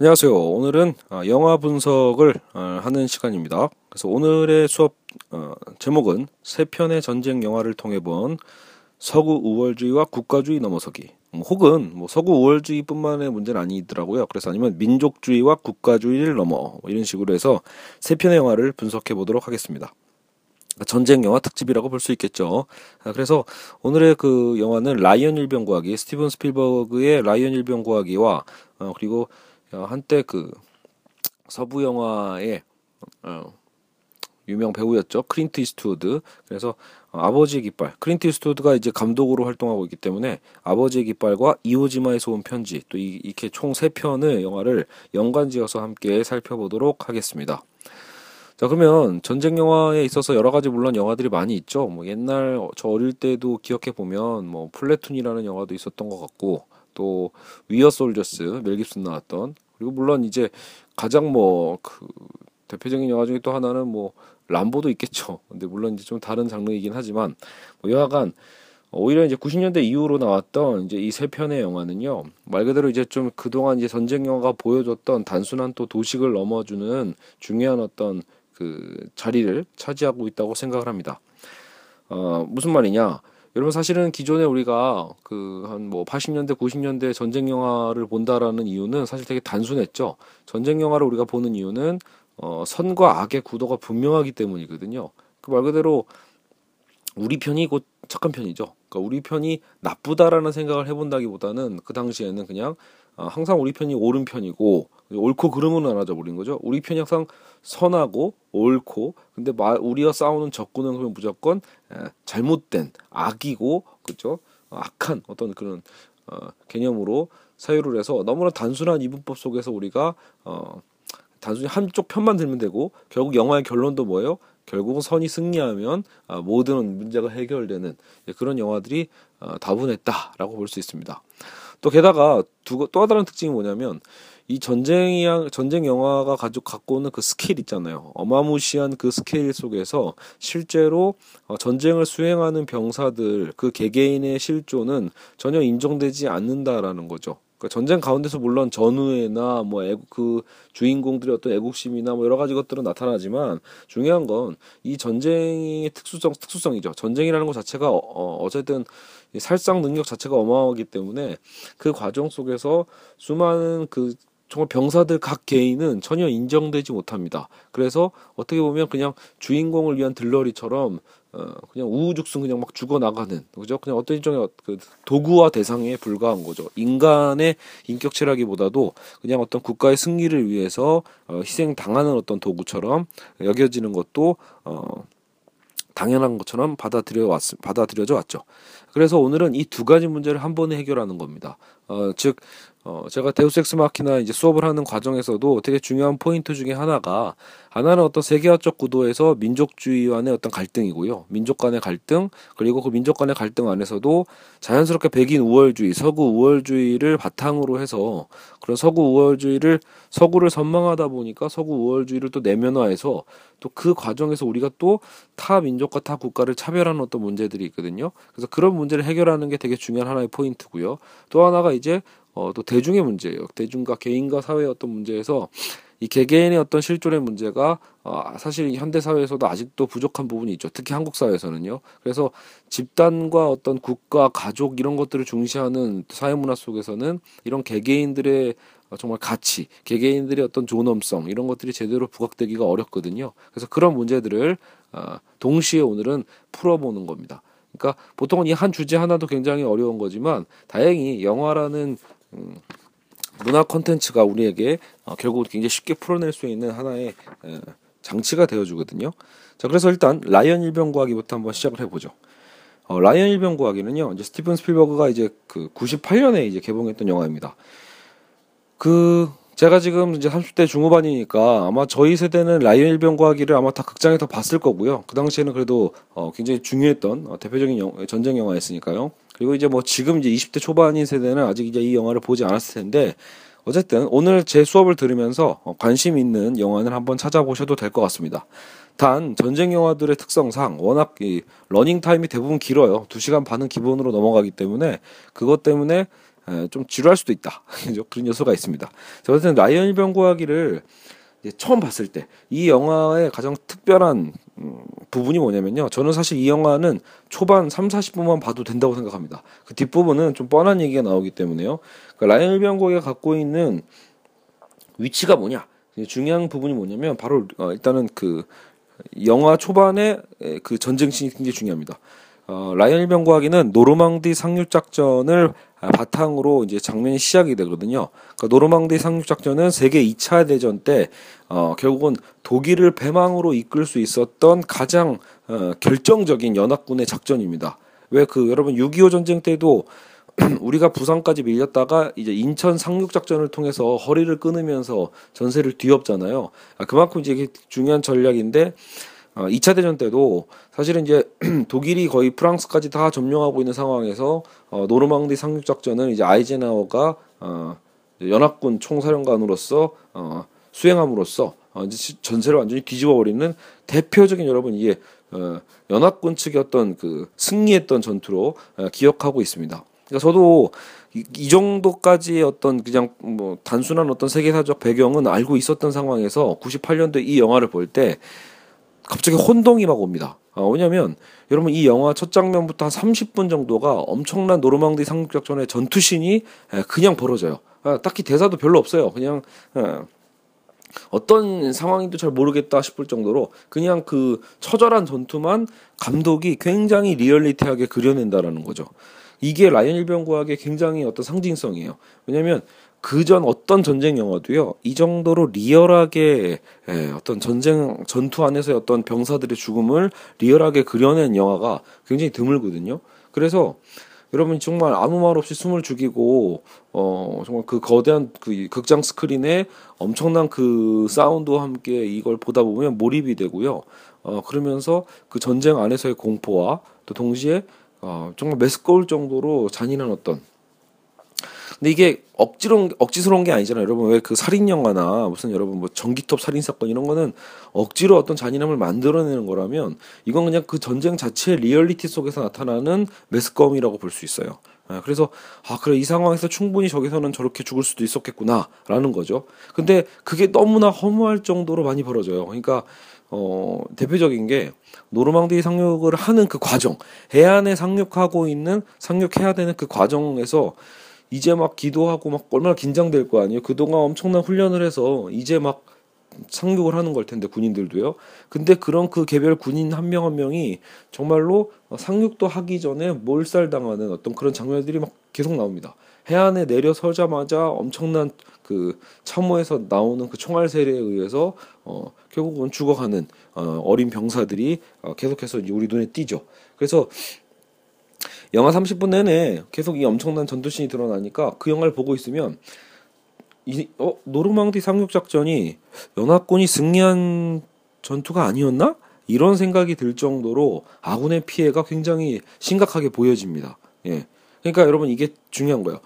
안녕하세요. 오늘은 어, 영화 분석을 어, 하는 시간입니다. 그래서 오늘의 수업 어, 제목은 세 편의 전쟁 영화를 통해 본 서구 우월주의와 국가주의 넘어서기. 음, 혹은 뭐 서구 우월주의뿐만의 문제는 아니더라고요. 그래서 아니면 민족주의와 국가주의를 넘어 뭐 이런 식으로 해서 세 편의 영화를 분석해 보도록 하겠습니다. 전쟁 영화 특집이라고 볼 수 있겠죠. 아, 그래서 오늘의 그 영화는 라이언 일병 구하기, 스티븐 스필버그의 라이언 일병 구하기와 어, 그리고 어, 한때 그 서부 영화의 어, 유명 배우였죠. 클린트 이스트우드. 그래서 어, 아버지의 깃발. 클린트 이스트우드가 이제 감독으로 활동하고 있기 때문에 아버지의 깃발과 이오지마에서 온 편지 또 이, 이렇게 총 세 편의 영화를 연관지어서 함께 살펴보도록 하겠습니다. 자 그러면 전쟁 영화에 있어서 여러 가지 물론 영화들이 많이 있죠. 뭐 옛날 저 어릴 때도 기억해 보면 뭐 플래툰이라는 영화도 있었던 것 같고 또 위어 솔저스 멜 깁슨 나왔던 그리고 물론 이제 가장 뭐 그 대표적인 영화 중에 또 하나는 뭐 람보도 있겠죠. 근데 물론 이제 좀 다른 장르이긴 하지만 뭐 여하간 오히려 이제 90년대 이후로 나왔던 이제 이 세 편의 영화는요 말 그대로 이제 좀 그동안 이제 전쟁 영화가 보여줬던 단순한 또 도식을 넘어주는 중요한 어떤 그 자리를 차지하고 있다고 생각을 합니다. 어 무슨 말이냐? 여러분 사실은 기존에 우리가 그 한 뭐 80년대 90년대 전쟁 영화를 본다라는 이유는 사실 되게 단순했죠. 전쟁 영화를 우리가 보는 이유는 어 선과 악의 구도가 분명하기 때문이거든요. 그 말 그대로 우리 편이 곧 착한 편이죠. 그러니까 우리 편이 나쁘다라는 생각을 해본다기보다는 그 당시에는 그냥 어, 항상 우리 편이 옳은 편이고 옳고 그름은 나눠져 버린 거죠. 우리 편이 항상 선하고 옳고 근데 마, 우리가 싸우는 적군은 그러면 무조건 에, 잘못된 악이고 그죠 어, 악한 어떤 그런 어, 개념으로 사유를 해서 너무나 단순한 이분법 속에서 우리가 어, 단순히 한쪽 편만 들면 되고 결국 영화의 결론도 뭐예요? 결국은 선이 승리하면 아, 모든 문제가 해결되는 그런 영화들이 아, 다분했다라고 볼 수 있습니다. 또 게다가 두, 또 다른 특징이 뭐냐면 이 전쟁이 전쟁 영화가 가지고 갖고 오는 그 스케일 있잖아요. 어마무시한 그 스케일 속에서 실제로 어, 전쟁을 수행하는 병사들 그 개개인의 실존은 전혀 인정되지 않는다라는 거죠. 그러니까 전쟁 가운데서 물론 전우애나 뭐 애국 그 주인공들의 어떤 애국심이나 뭐 여러 가지 것들은 나타나지만 중요한 건 이 전쟁의 특수성 특수성이죠. 전쟁이라는 것 자체가 어, 어 어쨌든 살상 능력 자체가 어마어마하기 때문에 그 과정 속에서 수많은 그 정말 병사들 각 개인은 전혀 인정되지 못합니다. 그래서 어떻게 보면 그냥 주인공을 위한 들러리처럼 어 그냥 우후죽순 그냥 막 죽어 나가는 그죠? 그냥 어떤 일종의 그 도구와 대상에 불과한 거죠. 인간의 인격체라기보다도 그냥 어떤 국가의 승리를 위해서 어 희생 당하는 어떤 도구처럼 여겨지는 것도 어 당연한 것처럼 받아들여 왔 받아들여져 왔죠. 그래서 오늘은 이 두 가지 문제를 한 번에 해결하는 겁니다. 어, 즉 어, 제가 데우스 엑스 마키나 이제 수업을 하는 과정에서도 되게 중요한 포인트 중에 하나가 하나는 어떤 세계화적 구도에서 민족주의 와의 어떤 갈등이고요. 민족 간의 갈등, 그리고 그 민족 간의 갈등 안에서도 자연스럽게 백인 우월주의, 서구 우월주의를 바탕으로 해서 그런 서구 우월주의를 서구를 선망하다 보니까 서구 우월주의를 또 내면화해서 또 그 과정에서 우리가 또 타 민족과 타 국가를 차별하는 어떤 문제들이 있거든요. 그래서 그런 문제를 해결하는 게 되게 중요한 하나의 포인트고요. 또 하나가 이제 어, 또 대중의 문제예요. 대중과 개인과 사회의 어떤 문제에서 이 개개인의 어떤 실존의 문제가 어, 사실 현대 사회에서도 아직도 부족한 부분이 있죠. 특히 한국 사회에서는요. 그래서 집단과 어떤 국가, 가족 이런 것들을 중시하는 사회 문화 속에서는 이런 개개인들의 정말 가치, 개개인들의 어떤 존엄성 이런 것들이 제대로 부각되기가 어렵거든요. 그래서 그런 문제들을 어, 동시에 오늘은 풀어보는 겁니다. 그러니까 보통은 이 한 주제 하나도 굉장히 어려운 거지만 다행히 영화라는 음, 문화 콘텐츠가 우리에게 어, 결국 굉장히 쉽게 풀어낼 수 있는 하나의 에, 장치가 되어주거든요. 자, 그래서 일단 라이언 일병 구하기부터 한번 시작을 해보죠. 어, 라이언 일병 구하기는요, 이제 스티븐 스필버그가 이제 그 98년에 이제 개봉했던 영화입니다. 그 제가 지금 이제 30대 중후반이니까 아마 저희 세대는 라이언 일병 구하기를 아마 다 극장에서 봤을 거고요. 그 당시에는 그래도 어, 굉장히 중요했던 어, 대표적인 영, 전쟁 영화였으니까요. 그리고 이제 뭐 지금 이제 20대 초반인 세대는 아직 이제 이 영화를 보지 않았을 텐데 어쨌든 오늘 제 수업을 들으면서 어, 관심 있는 영화를 한번 찾아보셔도 될 것 같습니다. 단 전쟁 영화들의 특성상 워낙 이 러닝 타임이 대부분 길어요. 2시간 반은 기본으로 넘어가기 때문에 그것 때문에 좀 지루할 수도 있다. 그런 요소가 있습니다. 저는 라이언 일병 구하기를 처음 봤을 때 이 영화의 가장 특별한 음, 부분이 뭐냐면요. 저는 사실 이 영화는 초반 3, 40분만 봐도 된다고 생각합니다. 그 뒷부분은 좀 뻔한 얘기가 나오기 때문에요. 그러니까 라이언 일병구가 갖고 있는 위치가 뭐냐? 중요한 부분이 뭐냐면 바로 어, 일단은 그 영화 초반에 그 전쟁씬이 굉장히 중요합니다. 어, 라이언 일병구하기는 노르망디 상륙 작전을 바탕으로 이제 장면이 시작이 되거든요. 그러니까 노르망디 상륙 작전은 세계 2차 대전 때 어, 결국은 독일을 배망으로 이끌 수 있었던 가장 어, 결정적인 연합군의 작전입니다. 왜 그 여러분 6.25 전쟁 때도 우리가 부산까지 밀렸다가 이제 인천 상륙 작전을 통해서 허리를 끊으면서 전세를 뒤엎잖아요. 아, 그만큼 이제 중요한 전략인데 어, 2차 대전 때도 사실은 이제 독일이 거의 프랑스까지 다 점령하고 있는 상황에서 어, 노르망디 상륙 작전은 이제 아이젠하워가 어, 연합군 총사령관으로서 어, 수행함으로써 어, 이제 전세를 완전히 뒤집어 버리는 대표적인 여러분 이게 어, 연합군 측의 어떤 그 승리했던 전투로 어, 기억하고 있습니다. 그러니까 저도 이, 이 정도까지의 어떤 그냥 뭐 단순한 어떤 세계사적 배경은 알고 있었던 상황에서 98년도 이 영화를 볼때 갑자기 혼동이 막 옵니다. 어, 왜냐면 여러분 이 영화 첫 장면부터 한 30분 정도가 엄청난 노르망디 상륙작전의 전투신이 그냥 벌어져요. 아, 딱히 대사도 별로 없어요. 그냥 어떤 상황인도 잘 모르겠다 싶을 정도로 그냥 그 처절한 전투만 감독이 굉장히 리얼리티하게 그려낸다라는 거죠. 이게 라이언 일병 구학의 굉장히 어떤 상징성이에요. 왜냐하면 그전 어떤 전쟁 영화도요 이 정도로 리얼하게 예, 어떤 전쟁 전투 안에서의 어떤 병사들의 죽음을 리얼하게 그려낸 영화가 굉장히 드물거든요. 그래서 여러분 정말 아무 말 없이 숨을 죽이고 어 정말 그 거대한 그 극장 스크린에 엄청난 그 사운드와 함께 이걸 보다 보면 몰입이 되고요. 어 그러면서 그 전쟁 안에서의 공포와 또 동시에 어, 정말 메스꺼울 정도로 잔인한 어떤 근데 이게 억지로 억지스러운 게 아니잖아요. 여러분 왜 그 살인 영화나 무슨 여러분 뭐 전기톱 살인 사건 이런 거는 억지로 어떤 잔인함을 만들어내는 거라면 이건 그냥 그 전쟁 자체의 리얼리티 속에서 나타나는 메스꺼움이라고 볼 수 있어요. 아, 그래서 아 그래 이 상황에서 충분히 저기서는 저렇게 죽을 수도 있었겠구나라는 거죠. 근데 그게 너무나 허무할 정도로 많이 벌어져요. 그러니까 어, 대표적인 게 노르망디 상륙을 하는 그 과정, 해안에 상륙하고 있는 상륙해야 되는 그 과정에서 이제 막 기도하고 막 얼마나 긴장될 거 아니에요. 그동안 엄청난 훈련을 해서 이제 막 상륙을 하는 걸 텐데 군인들도요. 근데 그런 그 개별 군인 한 명한 한 명이 정말로 상륙도 하기 전에 몰살당하는 어떤 그런 장면들이 막 계속 나옵니다. 해안에 내려서자마자 엄청난 그 참호에서 나오는 그 총알 세례에 의해서 어 결국은 죽어가는 어 어린 병사들이 어 계속해서 우리 눈에 띄죠. 그래서 영화 30분 내내 계속 이 엄청난 전투신이 드러나니까 그 영화를 보고 있으면 이, 어, 노르망디 상륙 작전이 연합군이 승리한 전투가 아니었나? 이런 생각이 들 정도로 아군의 피해가 굉장히 심각하게 보여집니다. 예. 그러니까 여러분 이게 중요한 거예요.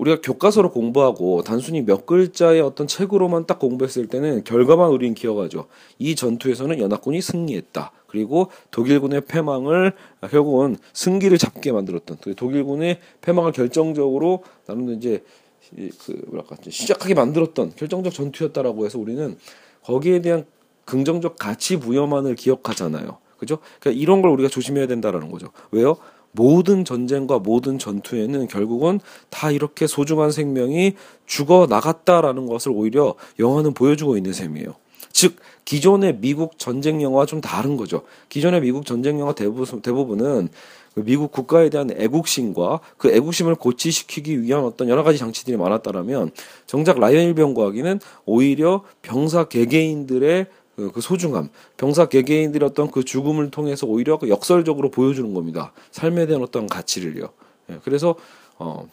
우리가 교과서로 공부하고 단순히 몇 글자의 어떤 책으로만 딱 공부했을 때는 결과만 우리는 기억하죠. 이 전투에서는 연합군이 승리했다. 그리고 독일군의 패망을 결국은 승기를 잡게 만들었던 독일군의 패망을 결정적으로 나는 이제 그 뭐랄까 시작하게 만들었던 결정적 전투였다라고 해서 우리는 거기에 대한 긍정적 가치 부여만을 기억하잖아요. 그죠? 그러니까 이런 걸 우리가 조심해야 된다라는 거죠. 왜요? 모든 전쟁과 모든 전투에는 결국은 다 이렇게 소중한 생명이 죽어 나갔다라는 것을 오히려 영화는 보여주고 있는 셈이에요. 즉 기존의 미국 전쟁 영화와 좀 다른 거죠. 기존의 미국 전쟁 영화 대부분, 대부분은 그 미국 국가에 대한 애국심과 그 애국심을 고취시키기 위한 어떤 여러 가지 장치들이 많았다라면 정작 라이언 일병과학기는 오히려 병사 개개인들의 그, 그 소중함, 병사 개개인들의 어떤 그 죽음을 통해서 오히려 그 역설적으로 보여주는 겁니다. 삶에 대한 어떤 가치를요. 예, 그래서 어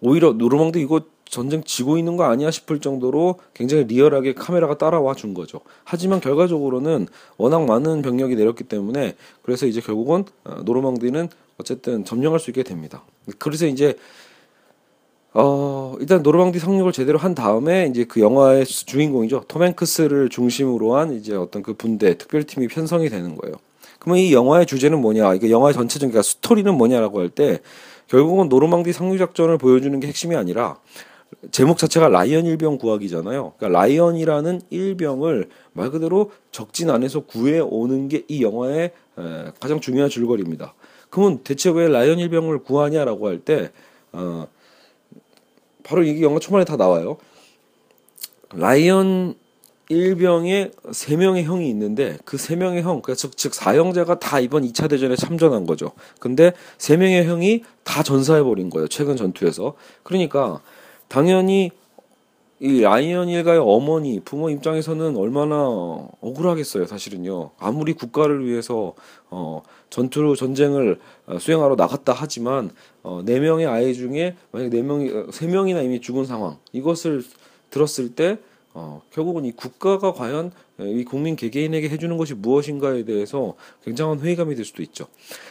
오히려 노르망디 이거 전쟁 지고 있는 거 아니야 싶을 정도로 굉장히 리얼하게 카메라가 따라와 준 거죠. 하지만 결과적으로는 워낙 많은 병력이 내렸기 때문에 그래서 이제 결국은 어, 노르망디는 어쨌든 점령할 수 있게 됩니다. 그래서 이제 어, 일단 노르망디 상륙을 제대로 한 다음에 이제 그 영화의 주인공이죠. 톰 행크스를 중심으로 한 이제 어떤 그 분대 특별팀이 편성이 되는 거예요. 그러면 이 영화의 주제는 뭐냐? 이게 영화의 전체적인 그러니까 스토리는 뭐냐라고 할 때 결국은 노르망디 상륙 작전을 보여주는 게 핵심이 아니라 제목 자체가 라이언 일병 구하기잖아요. 그러니까 라이언이라는 일병을 말 그대로 적진 안에서 구해 오는 게 이 영화의 가장 중요한 줄거리입니다. 그러면 대체 왜 라이언 일병을 구하냐라고 할 때 어, 바로 이게 영화 초반에 다 나와요. 라이언 일병에 세 명의 형이 있는데 그 세 명의 형, 그러니까 즉, 즉 사형제가 다 이번 2차 대전에 참전한 거죠. 근데 세 명의 형이 다 전사해 버린 거예요. 최근 전투에서. 그러니까 당연히 이 라이언 일가의 어머니 부모 입장에서는 얼마나 억울하겠어요 사실은요 아무리 국가를 위해서 어 전투로 전쟁을 어, 수행하러 나갔다 하지만 어네 명의 아이 중에 만약 네 명이 어, 세 명이나 이미 죽은 상황 이것을 들었을 때 어, 결국은 이 국가가 과연 이 국민 개개인에게 해주는 것이 무엇인가에 대해서 굉장한 회의감이 들 수도 있죠.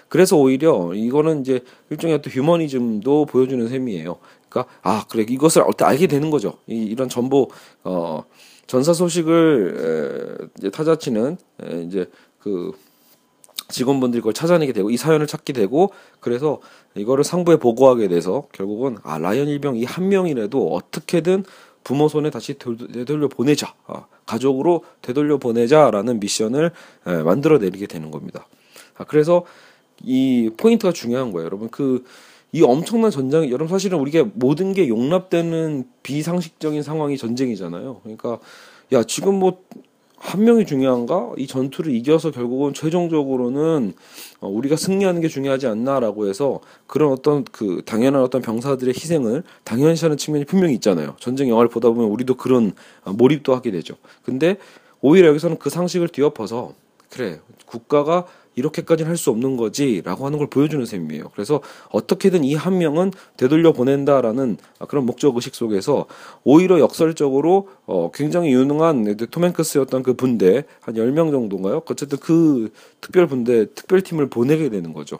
그래서 오히려 이거는 이제 일종의 어떤 휴머니즘도 보여주는 셈이에요. 그러니까 아 그래 이것을 알게 되는 거죠. 이, 이런 전보 어, 전사 소식을 에, 이제 타자치는 에, 이제 그 직원분들이 그걸 찾아내게 되고 이 사연을 찾게 되고 그래서 이거를 상부에 보고하게 돼서 결국은 아 라이언 일병 이 한 명이라도 어떻게든 부모 손에 다시 되돌려 보내자 아, 가족으로 되돌려 보내자라는 미션을 에, 만들어내게 되는 겁니다. 아, 그래서 이 포인트가 중요한 거예요, 여러분. 그 이 엄청난 전쟁, 여러분 사실은 우리가 모든 게 용납되는 비상식적인 상황이 전쟁이잖아요. 그러니까 야 지금 뭐 한 명이 중요한가? 이 전투를 이겨서 결국은 최종적으로는 어, 우리가 승리하는 게 중요하지 않나라고 해서 그런 어떤 그 당연한 어떤 병사들의 희생을 당연시하는 측면이 분명히 있잖아요. 전쟁 영화를 보다 보면 우리도 그런 어, 몰입도 하게 되죠. 근데 오히려 여기서는 그 상식을 뒤엎어서 그래 국가가 이렇게까지는 할 수 없는 거지라고 하는 걸 보여주는 셈이에요. 그래서 어떻게든 이 한 명은 되돌려 보낸다라는 그런 목적 의식 속에서 오히려 역설적으로 어 굉장히 유능한 톰 행크스였던 그 분대 한 10명 정도인가요? 어쨌든 그 특별 분대 특별팀을 보내게 되는 거죠.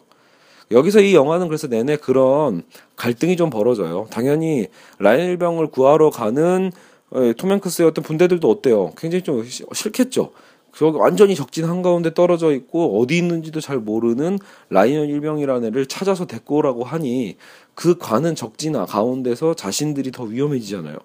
여기서 이 영화는 그래서 내내 그런 갈등이 좀 벌어져요. 당연히 라이언 일병을 구하러 가는 어, 톰 행크스의 어떤 분대들도 어때요? 굉장히 좀 싫겠죠. 완전히 적진 한가운데 떨어져 있고 어디 있는지도 잘 모르는 라이언 일병이라는 애를 찾아서 데리고 오라고 하니 그 관은 적지나 가운데서 자신들이 더 위험해지잖아요.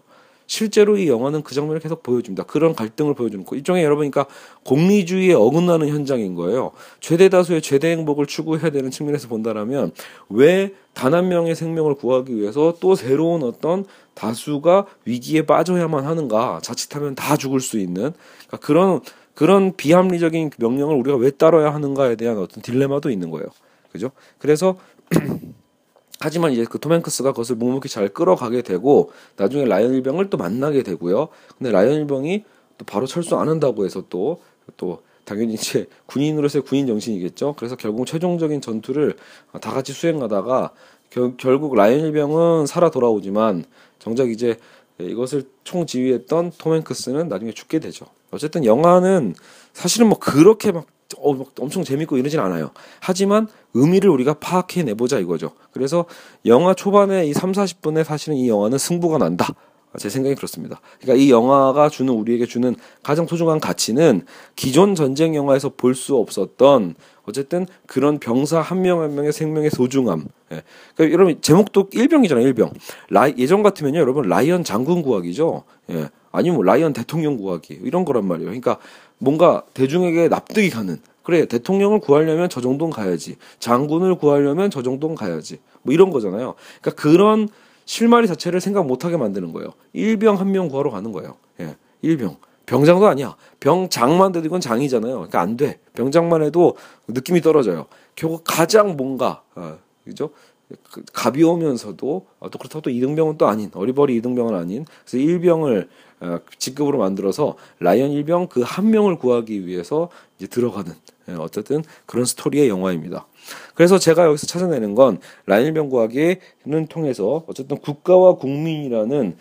실제로 이 영화는 그 장면을 계속 보여줍니다. 그런 갈등을 보여주는 거. 일종의 여러분, 그러니까 공리주의에 어긋나는 현장인 거예요. 최대 다수의 최대 행복을 추구해야 되는 측면에서 본다라면 왜 단 한 명의 생명을 구하기 위해서 또 새로운 어떤 다수가 위기에 빠져야만 하는가? 자칫하면 다 죽을 수 있는 그러니까 그런 그런 비합리적인 명령을 우리가 왜 따라야 하는가에 대한 어떤 딜레마도 있는 거예요. 그죠? 그래서 하지만 이제 그톰 행크스가 그것을 묵묵히 잘 끌어가게 되고 나중에 라이언 일병을 또 만나게 되고요. 근데 라이언 일병이 또 바로 철수 안 한다고 해서 또또 당연히 이제 군인으로서의 군인 정신이겠죠. 그래서 결국 최종적인 전투를 다 같이 수행하다가 결, 결국 라이언 일병은 살아 돌아오지만 정작 이제 이것을 총지휘했던 톰 행크스는 나중에 죽게 되죠. 어쨌든 영화는 사실은 뭐 그렇게 막 어, 엄청 재밌고 이러진 않아요. 하지만 의미를 우리가 파악해 내보자 이거죠. 그래서 영화 초반에 이 3, 40분에 사실은 이 영화는 승부가 난다. 제 생각이 그렇습니다. 그러니까 이 영화가 주는 우리에게 주는 가장 소중한 가치는 기존 전쟁 영화에서 볼 수 없었던 어쨌든 그런 병사 한 명한 한 명의 생명의 소중함. 예. 그러니까 여러분 제목도 일병이잖아요, 일병. 라이, 예전 같으면요, 여러분 라이언 장군 구하기죠. 예. 아니면 뭐 라이언 대통령 구하기 이런 거란 말이에요. 그러니까 뭔가 대중에게 납득이 가는 그래 대통령을 구하려면 저 정도는 가야지 장군을 구하려면 저 정도는 가야지 뭐 이런 거잖아요. 그러니까 그런 실마리 자체를 생각 못하게 만드는 거예요. 일병 한 명 구하러 가는 거예요. 예, 일병. 병장도 아니야. 병장만 돼도 이건 장이잖아요. 그러니까 안 돼. 병장만 해도 느낌이 떨어져요. 결국 가장 뭔가, 어, 그죠? 그 가벼우면서도 어, 또 그렇다고 또 이등병은 또 아닌 어리버리 이등병은 아닌 그래서 일병을 어, 직급으로 만들어서 라이언 일병 그 한 명을 구하기 위해서 이제 들어가는 예, 어쨌든 그런 스토리의 영화입니다. 그래서 제가 여기서 찾아내는 건 라이언 일병 구하기는 통해서 어쨌든 국가와 국민이라는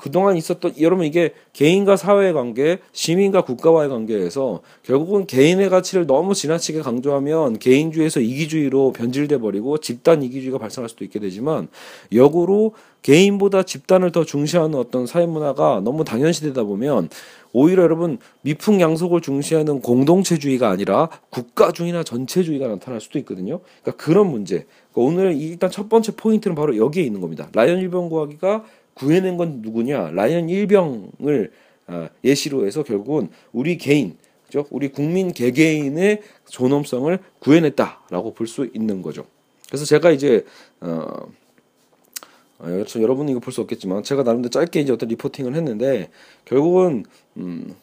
그동안 있었던 여러분 이게 개인과 사회의 관계, 시민과 국가와의 관계에서 결국은 개인의 가치를 너무 지나치게 강조하면 개인주의에서 이기주의로 변질돼 버리고 집단 이기주의가 발생할 수도 있게 되지만 역으로 개인보다 집단을 더 중시하는 어떤 사회 문화가 너무 당연시되다 보면 오히려 여러분 미풍양속을 중시하는 공동체주의가 아니라 국가주의나 전체주의가 나타날 수도 있거든요. 그러니까 그런 문제. 그러니까 오늘 일단 첫 번째 포인트는 바로 여기에 있는 겁니다. 라이언 일병 구하기가 구해낸 건 누구냐? 라이언 일병을 아, 예시로 해서 결국은 우리 개인, 그죠? 우리 국민 개개인의 존엄성을 구해냈다라고 볼 수 있는 거죠. 그래서 제가 이제 어, 어, 여러분이 이거 볼 수 없겠지만 제가 나름대로 짧게 이제 어떤 리포팅을 했는데 결국은 음,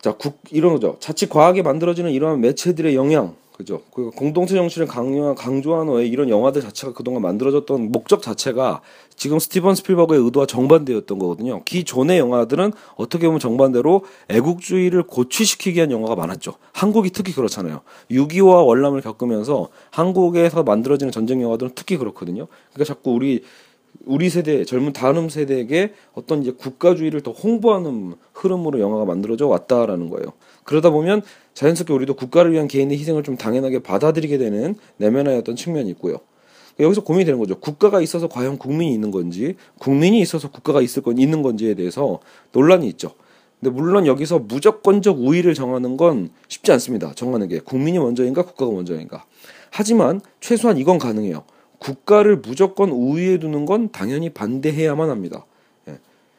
자, 국 이런 거죠. 자칫 과하게 만들어지는 이러한 매체들의 영향, 그죠? 그 공동체 정신을 강요 강조하는 왜 이런 영화들 자체가 그동안 만들어졌던 목적 자체가 지금 스티븐 스필버그의 의도와 정반대였던 거거든요. 기존의 영화들은 어떻게 보면 정반대로 애국주의를 고취시키기 위한 영화가 많았죠. 한국이 특히 그렇잖아요. 6.25와 월남을 겪으면서 한국에서 만들어지는 전쟁 영화들은 특히 그렇거든요. 그러니까 자꾸 우리 우리 세대 젊은 다음 세대에게 어떤 이제 국가주의를 더 홍보하는 흐름으로 영화가 만들어져 왔다라는 거예요. 그러다 보면 자연스럽게 우리도 국가를 위한 개인의 희생을 좀 당연하게 받아들이게 되는 어떤 측면이 있고요. 여기서 고민이 되는 거죠. 국가가 있어서 과연 국민이 있는 건지, 국민이 있어서 국가가 있을 건 있는 건지에 대해서 논란이 있죠. 근데 물론 여기서 무조건적 우위를 정하는 건 쉽지 않습니다. 정하는 게 국민이 먼저인가 국가가 먼저인가. 하지만 최소한 이건 가능해요. 국가를 무조건 우위에 두는 건 당연히 반대해야만 합니다. 예.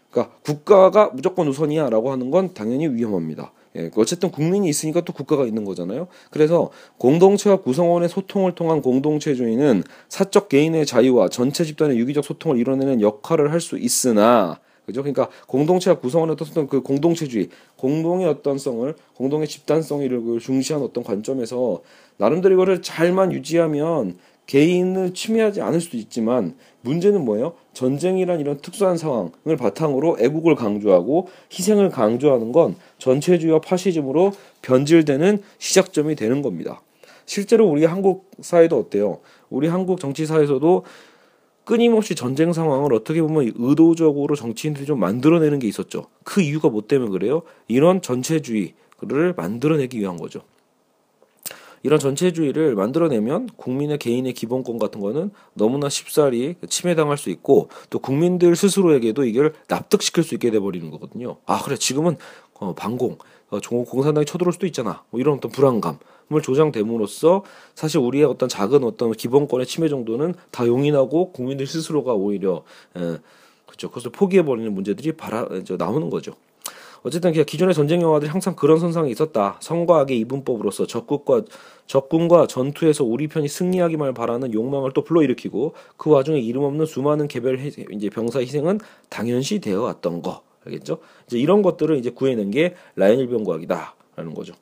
그러니까 국가가 무조건 우선이야라고 하는 건 당연히 위험합니다. 예, 어쨌든 국민이 있으니까 또 국가가 있는 거잖아요. 그래서 공동체와 구성원의 소통을 통한 공동체주의는 사적 개인의 자유와 전체 집단의 유기적 소통을 이뤄내는 역할을 할 수 있으나 그죠? 그러니까 공동체와 구성원의 어떤 그 공동체주의, 공동의 어떤성을, 공동의 집단성을 중시한 어떤 관점에서 나름대로 이거를 잘만 유지하면 개인을 침해하지 않을 수도 있지만 문제는 뭐예요? 전쟁이란 이런 특수한 상황을 바탕으로 애국을 강조하고 희생을 강조하는 건 전체주의와 파시즘으로 변질되는 시작점이 되는 겁니다. 실제로 우리 한국 사회도 어때요? 우리 한국 정치 사회에서도 끊임없이 전쟁 상황을 어떻게 보면 의도적으로 정치인들이 좀 만들어내는 게 있었죠. 그 이유가 뭐 때문에 그래요? 이런 전체주의를 만들어내기 위한 거죠. 이런 전체주의를 만들어내면 국민의 개인의 기본권 같은 거는 너무나 쉽사리 침해당할 수 있고 또 국민들 스스로에게도 이걸 납득시킬 수 있게 돼버리는 거거든요. 아 그래 지금은 어, 반공, 어, 공산당이 쳐들어올 수도 있잖아. 뭐 이런 어떤 불안감을 조장됨으로써 사실 우리의 어떤 작은 어떤 기본권의 침해 정도는 다 용인하고 국민들 스스로가 오히려 에, 그렇죠. 그것을 포기해버리는 문제들이 이제 나오는 거죠. 어쨌든 기존의 전쟁 영화들이 항상 그런 선상에 있었다. 선과 악의 이분법으로서 적국과 적군과 전투에서 우리 편이 승리하기만 바라는 욕망을 또 불러일으키고 그 와중에 이름 없는 수많은 개별 이제 병사 희생은 당연시 되어 왔던 거 알겠죠? 이제 이런 것들을 이제 구해낸 게 라이언 일병 구하기다라는 거죠.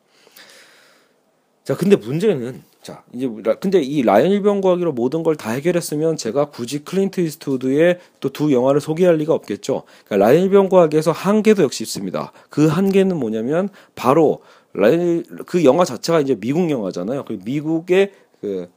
자, 근데 문제는 자 이제 근데 이 라이언 일병 구하기로 모든 걸 다 해결했으면 제가 굳이 클린트 이스트우드의 또 두 영화를 소개할 리가 없겠죠. 그러니까 라이언 일병 구하기에서 한계도 역시 있습니다. 그 한계는 뭐냐면 바로 라이언 그 영화 자체가 이제 미국 영화잖아요. 그 미국의 그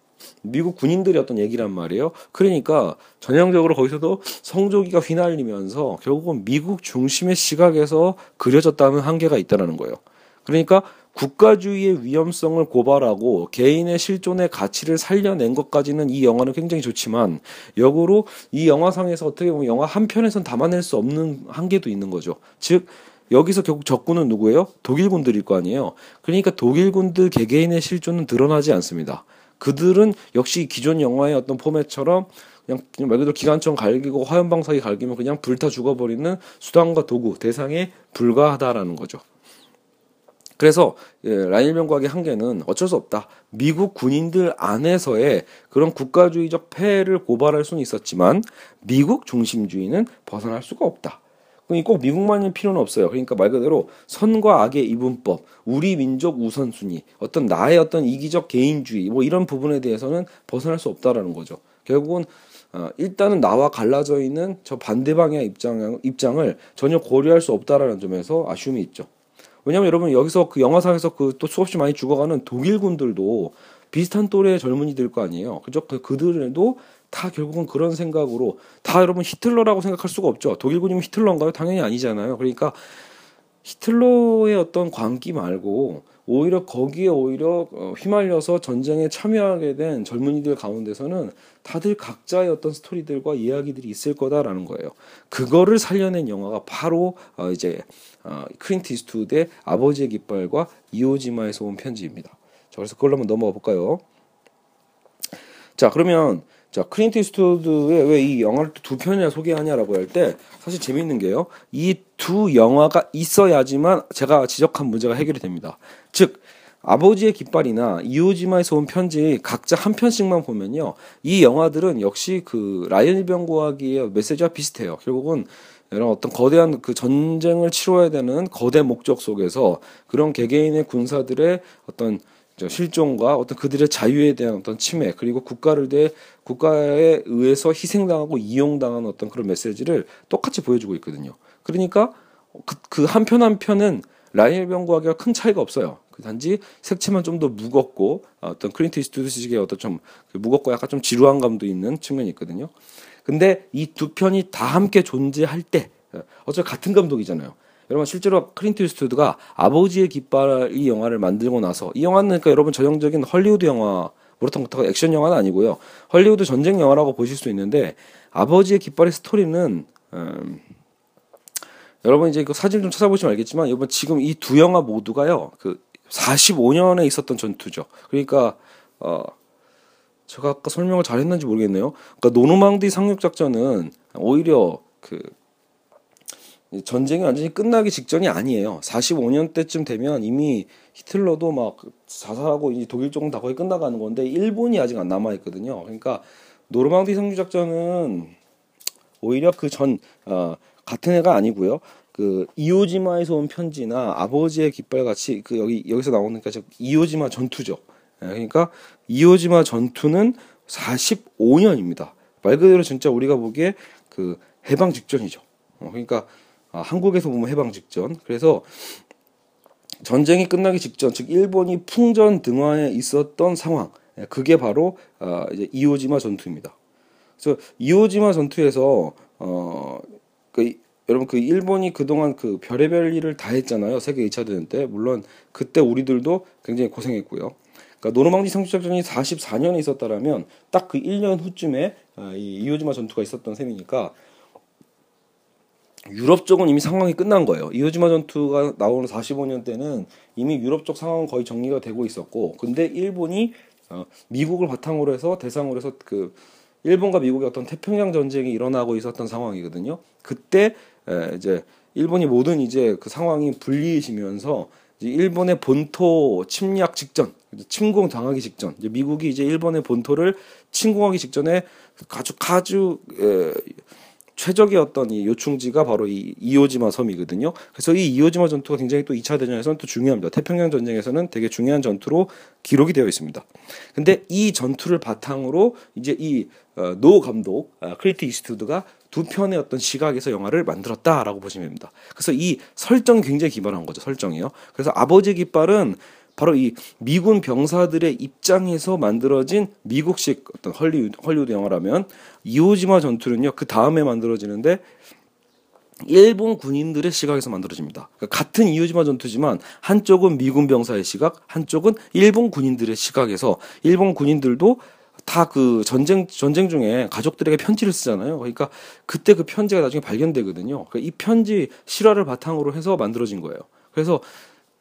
미국 군인들이 어떤 얘기란 말이에요. 그러니까 전형적으로 거기서도 성조기가 휘날리면서 결국은 미국 중심의 시각에서 그려졌다는 한계가 있다라는 거예요. 그러니까 국가주의의 위험성을 고발하고 개인의 실존의 가치를 살려낸 것까지는 이 영화는 굉장히 좋지만 역으로 이 영화상에서 어떻게 보면 영화 한 편에선 담아낼 수 없는 한계도 있는 거죠. 즉 여기서 결국 적군은 누구예요? 독일군들일 거 아니에요. 그러니까 독일군들 개개인의 실존은 드러나지 않습니다. 그들은 역시 기존 영화의 어떤 포맷처럼 그냥, 그냥 말 그대로 기관총 갈기고 화염방사기 갈기면 그냥 불타 죽어버리는 수단과 도구 대상에 불과하다라는 거죠. 그래서 예, 라일명 과학의 한계는 어쩔 수 없다. 미국 군인들 안에서의 그런 국가주의적 폐해를 고발할 수는 있었지만 미국 중심주의는 벗어날 수가 없다. 꼭 미국만일 필요는 없어요. 그러니까 말 그대로 선과 악의 이분법, 우리 민족 우선순위, 어떤 나의 어떤 이기적 개인주의, 뭐 이런 부분에 대해서는 벗어날 수 없다라는 거죠. 결국은 어, 일단은 나와 갈라져 있는 저 반대 방향의 입장, 입장을 전혀 고려할 수 없다라는 점에서 아쉬움이 있죠. 왜냐면 여러분 여기서 그 영화상에서 그 또 수없이 많이 죽어가는 독일군들도 비슷한 또래의 젊은이들 거 아니에요. 그죠? 그, 그들도 다 결국은 그런 생각으로 다 여러분 히틀러라고 생각할 수가 없죠. 독일군이면 히틀러인가요? 당연히 아니잖아요. 그러니까 히틀러의 어떤 광기 말고 오히려 거기에 오히려 어, 휘말려서 전쟁에 참여하게 된 젊은이들 가운데서는 다들 각자의 어떤 스토리들과 이야기들이 있을 거다라는 거예요. 그거를 살려낸 영화가 바로 어 이제 어 클린트 이스트우드의 아버지의 깃발과 이오지마에서 온 편지입니다. 자, 그래서 그걸로 한번 넘어가 볼까요? 자, 그러면 자, 크린트 이스트우드의 왜 이 영화를 두 편이나 소개하냐라고 할 때 사실 재미있는 게요. 이 두 영화가 있어야지만 제가 지적한 문제가 해결이 됩니다. 즉 아버지의 깃발이나 이오지마에서 온 편지 각자 한 편씩만 보면요. 이 영화들은 역시 그 라이언 일병 구하기의 메시지와 비슷해요. 결국은 이런 어떤 거대한 그 전쟁을 치러야 되는 거대 목적 속에서 그런 개개인의 군사들의 어떤 실종과 어떤 그들의 자유에 대한 어떤 침해 그리고 국가를 대 국가에 의해서 희생당하고 이용당하는 어떤 그런 메시지를 똑같이 보여주고 있거든요. 그러니까 그, 그한편한 편은 라이엘 병구하기가 큰 차이가 없어요. 그 단지 색채만 좀 더 무겁고 어떤 크린트 이스트우드식의 어떤 좀그 무겁고 약간 좀 지루한 감도 있는 측면이 있거든요. 근데 이 두 편이 다 함께 존재할 때 어차피 같은 감독이잖아요. 여러분 실제로 크린트 이스트우드가 아버지의 깃발 이 영화를 만들고 나서 이 영화는 그러니까 여러분 전형적인 헐리우드 영화 그렇다고 액션 영화는 아니고요. 헐리우드 전쟁 영화라고 보실 수 있는데 아버지의 깃발의 스토리는 음, 여러분 이제 그 사진 좀 찾아보시면 알겠지만 이번 지금 이 두 영화 모두가요. 그 45년에 있었던 전투죠. 그러니까 어 제가 아까 설명을 잘했는지 모르겠네요. 그러니까 노르망디 상륙 작전은 오히려 그 전쟁이 완전히 끝나기 직전이 아니에요. 45년 때쯤 되면 이미 히틀러도 막 자살하고 이제 독일 쪽은 다 거의 끝나가는 건데 일본이 아직 안 남아 있거든요. 그러니까 노르망디 상륙 작전은 오히려 그전 어, 같은 해가 아니고요. 그 이오지마에서 온 편지나 아버지의 깃발 같이 그 여기 여기서 나오는 까 이오지마 전투죠. 예, 그러니까 이오지마 전투는 45년입니다. 말 그대로 진짜 우리가 보기에 그 해방 직전이죠. 어, 그러니까 아, 한국에서 보면 해방 직전. 그래서 전쟁이 끝나기 직전, 즉 일본이 풍전 등화에 있었던 상황. 예, 그게 바로 아, 이제 이오지마 전투입니다. 그래서 이오지마 전투에서 어, 그 여러분 그 일본이 그동안 그 별의별 일을 다 했잖아요. 세계 2차 대전 때. 물론 그때 우리들도 굉장히 고생했고요. 그러니까 노르망디 상륙작전이 44년에 있었다라면 딱 그 1년 후쯤에 아, 이 이오지마 전투가 있었던 셈이니까 유럽 쪽은 이미 상황이 끝난 거예요. 이오지마 전투가 나오는 45년 때는 이미 유럽 쪽 상황은 거의 정리가 되고 있었고, 근데 일본이 어, 미국을 바탕으로 해서 대상으로 해서 그 일본과 미국의 어떤 태평양 전쟁이 일어나고 있었던 상황이거든요. 그때 에, 이제 일본이 모든 이제 그 상황이 불리해지면서 일본의 본토 침략 직전, 침공 당하기 직전, 이제 미국이 이제 일본의 본토를 침공하기 직전에 아주 아주 에, 최적의 어떤 이 요충지가 바로 이 이오지마 섬이거든요. 그래서 이 이오지마 전투가 굉장히 또 2차 대전에서는 또 중요합니다. 태평양 전쟁에서는 되게 중요한 전투로 기록이 되어 있습니다. 근데 이 전투를 바탕으로 이제 이노 어, 감독 아, 크린트 이스트우드가 두 편의 어떤 시각에서 영화를 만들었다라고 보시면 됩니다. 그래서 이 설정이 굉장히 기발한 거죠. 설정이요. 그래서 아버지 깃발은 바로 이 미군 병사들의 입장에서 만들어진 미국식 어떤 헐리우드, 헐리우드 영화라면 이오지마 전투는요 그 다음에 만들어지는데 일본 군인들의 시각에서 만들어집니다. 그러니까 같은 이오지마 전투지만 한쪽은 미군 병사의 시각, 한쪽은 일본 군인들의 시각에서 일본 군인들도 다 그 전쟁 전쟁 중에 가족들에게 편지를 쓰잖아요. 그러니까 그때 그 편지가 나중에 발견되거든요. 그러니까 이 편지 실화를 바탕으로 해서 만들어진 거예요. 그래서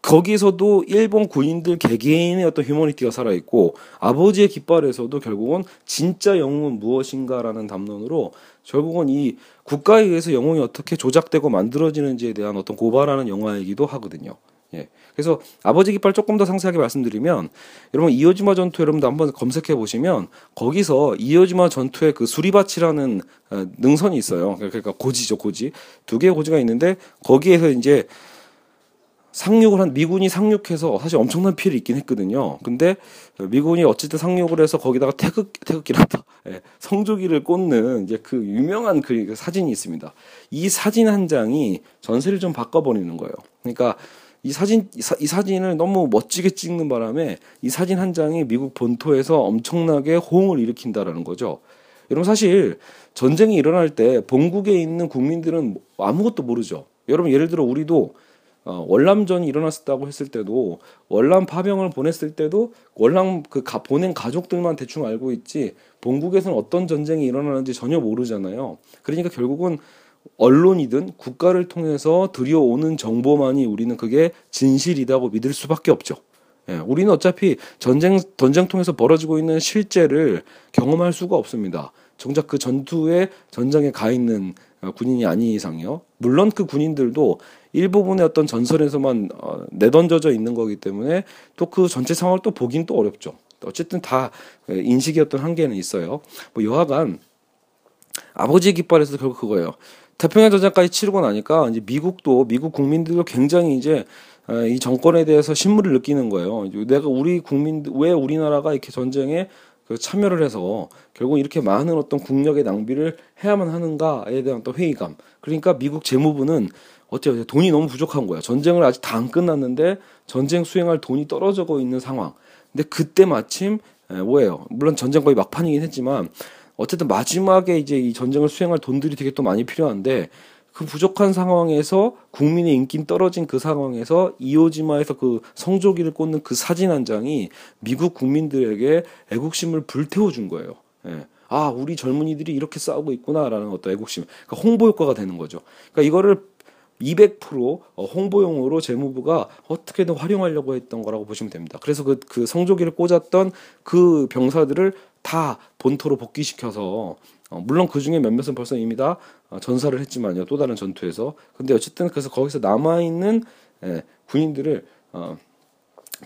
거기서도 일본 군인들 개개인의 어떤 휴머니티가 살아있고 아버지의 깃발에서도 결국은 진짜 영웅은 무엇인가라는 담론으로 결국은 이 국가에 의해서 영웅이 어떻게 조작되고 만들어지는지에 대한 어떤 고발하는 영화이기도 하거든요. 예. 그래서 아버지 깃발 조금 더 상세하게 말씀드리면 여러분 이오지마 전투 여러분도 한번 검색해 보시면 거기서 이오지마 전투의 그 수리바치라는 어, 능선이 있어요. 그러니까 고지죠 고지 두 개의 고지가 있는데 거기에서 이제 상륙을 한 미군이 상륙해서 사실 엄청난 피해를 입긴 했거든요. 근데 미군이 어쨌든 상륙을 해서 거기다가 태극 태극기란다 예, 성조기를 꽂는 이제 그 유명한 그, 그 사진이 있습니다. 이 사진 한 장이 전세를 좀 바꿔버리는 거예요. 그러니까 이 사진 이, 사, 이 사 진을 너무 멋지게 찍는 바람에 이 사진 한 장이 미국 본토에서 엄청나게 호응을 일으킨다라는 거죠. 여러분 사실 전쟁이 일어날 때 본국에 있는 국민들은 아무것도 모르죠. 여러분 예를 들어 우리도 어, 월남전이 일어났었다고 했을 때도 월남 파병을 보냈을 때도 월남 그 가, 보낸 가족들만 대충 알고 있지 본국에서는 어떤 전쟁이 일어나는지 전혀 모르잖아요. 그러니까 결국은 언론이든 국가를 통해서 들여오는 정보만이 우리는 그게 진실이라고 믿을 수밖에 없죠. 예, 우리는 어차피 전쟁 전쟁 통해서 벌어지고 있는 실제를 경험할 수가 없습니다. 정작 그 전투에 전장에 가 있는 어, 군인이 아닌 이상요. 물론 그 군인들도 일부분의 어떤 전설에서만 어, 내던져져 있는 거기 때문에 또 그 전체 상황을 또 보긴 또 어렵죠. 어쨌든 다 인식의 어떤 한계는 있어요. 뭐 여하간 아버지 의 깃발에서 결국 그거예요. 태평양 전쟁까지 치르고 나니까 이제 미국도 미국 국민들도 굉장히 이제 어, 이 정권에 대해서 신물을 느끼는 거예요. 내가 우리 국민들 왜 우리나라가 이렇게 전쟁에 그 참여를 해서 결국 이렇게 많은 어떤 국력의 낭비를 해야만 하는가에 대한 또 회의감. 그러니까 미국 재무부는 어때요? 돈이 너무 부족한 거야. 전쟁을 아직 다 안 끝났는데 전쟁 수행할 돈이 떨어져고 있는 상황. 근데 그때 마침 뭐예요? 물론 전쟁 거의 막판이긴 했지만 어쨌든 마지막에 이제 이 전쟁을 수행할 돈들이 되게 또 많이 필요한데 그 부족한 상황에서 국민의 인기 떨어진 그 상황에서 이오지마에서 그 성조기를 꽂는 그 사진 한 장이 미국 국민들에게 애국심을 불태워 준 거예요. 예. 아, 우리 젊은이들이 이렇게 싸우고 있구나라는 어떤 애국심. 그러니까 홍보 효과가 되는 거죠. 그러니까 이거를 200% 어, 홍보용으로 재무부가 어떻게든 활용하려고 했던 거라고 보시면 됩니다. 그래서 그, 그 성조기를 꽂았던 그 병사들을 다 본토로 복귀시켜서 어, 물론 그 중에 몇몇은 벌써 이미 다 어, 전사를 했지만요. 또 다른 전투에서. 근데 어쨌든 그래서 거기서 남아 있는 예, 군인들을 어,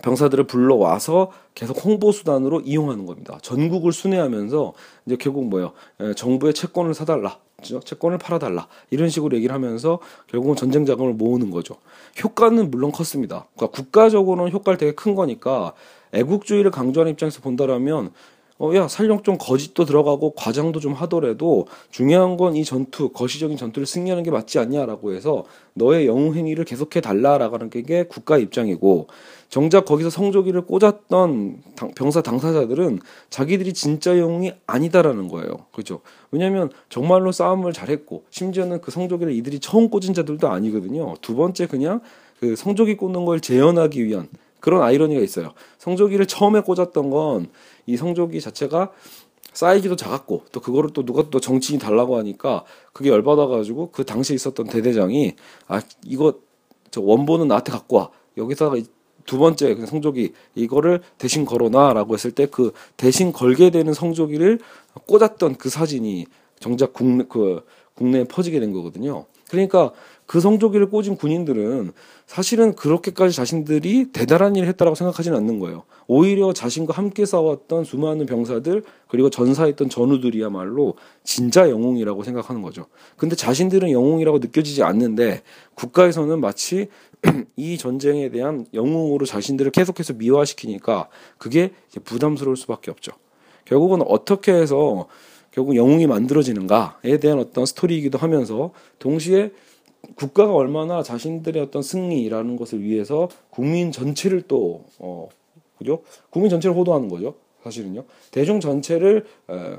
병사들을 불러와서 계속 홍보 수단으로 이용하는 겁니다. 전국을 순회하면서 이제 결국 뭐예요? 예, 정부의 채권을 사달라. 채권을 팔아달라 이런 식으로 얘기를 하면서 결국은 전쟁 자금을 모으는 거죠. 효과는 물론 컸습니다. 그러니까 국가적으로는 효과를 되게 큰 거니까 애국주의를 강조하는 입장에서 본다라면 어, 야, 살령 좀 거짓도 들어가고 과장도 좀 하더라도 중요한 건 이 전투, 거시적인 전투를 승리하는 게 맞지 않냐라고 해서 너의 영웅 행위를 계속해 달라라고 하는 게 국가 입장이고 정작 거기서 성조기를 꽂았던 당, 병사 당사자들은 자기들이 진짜 영웅이 아니다라는 거예요. 그렇죠? 왜냐하면 정말로 싸움을 잘했고 심지어는 그 성조기를 이들이 처음 꽂은 자들도 아니거든요. 두 번째 그냥 그 성조기 꽂는 걸 재현하기 위한 그런 아이러니가 있어요. 성조기를 처음에 꽂았던 건 이 성조기 자체가 사이즈도 작았고 또 그거를 또 누가 또 정치인이 달라고 하니까 그게 열받아가지고 그 당시에 있었던 대대장이 아 이거 저 원본은 나한테 갖고 와 여기다가 두 번째 그 성조기 이거를 대신 걸어놔라고 했을 때 그 대신 걸게 되는 성조기를 꽂았던 그 사진이 정작 국내 그 국내에 퍼지게 된 거거든요. 그러니까 그 성조기를 꽂은 군인들은 사실은 그렇게까지 자신들이 대단한 일을 했다라고 생각하지는 않는 거예요. 오히려 자신과 함께 싸웠던 수많은 병사들 그리고 전사했던 전우들이야말로 진짜 영웅이라고 생각하는 거죠. 근데 자신들은 영웅이라고 느껴지지 않는데 국가에서는 마치 이 전쟁에 대한 영웅으로 자신들을 계속해서 미화시키니까 그게 부담스러울 수밖에 없죠. 결국은 어떻게 해서 결국 영웅이 만들어지는가에 대한 어떤 스토리이기도 하면서 동시에 국가가 얼마나 자신들의 어떤 승리라는 것을 위해서 국민 전체를 또 어, 그죠? 국민 전체를 호도하는 거죠. 사실은요. 대중 전체를 에,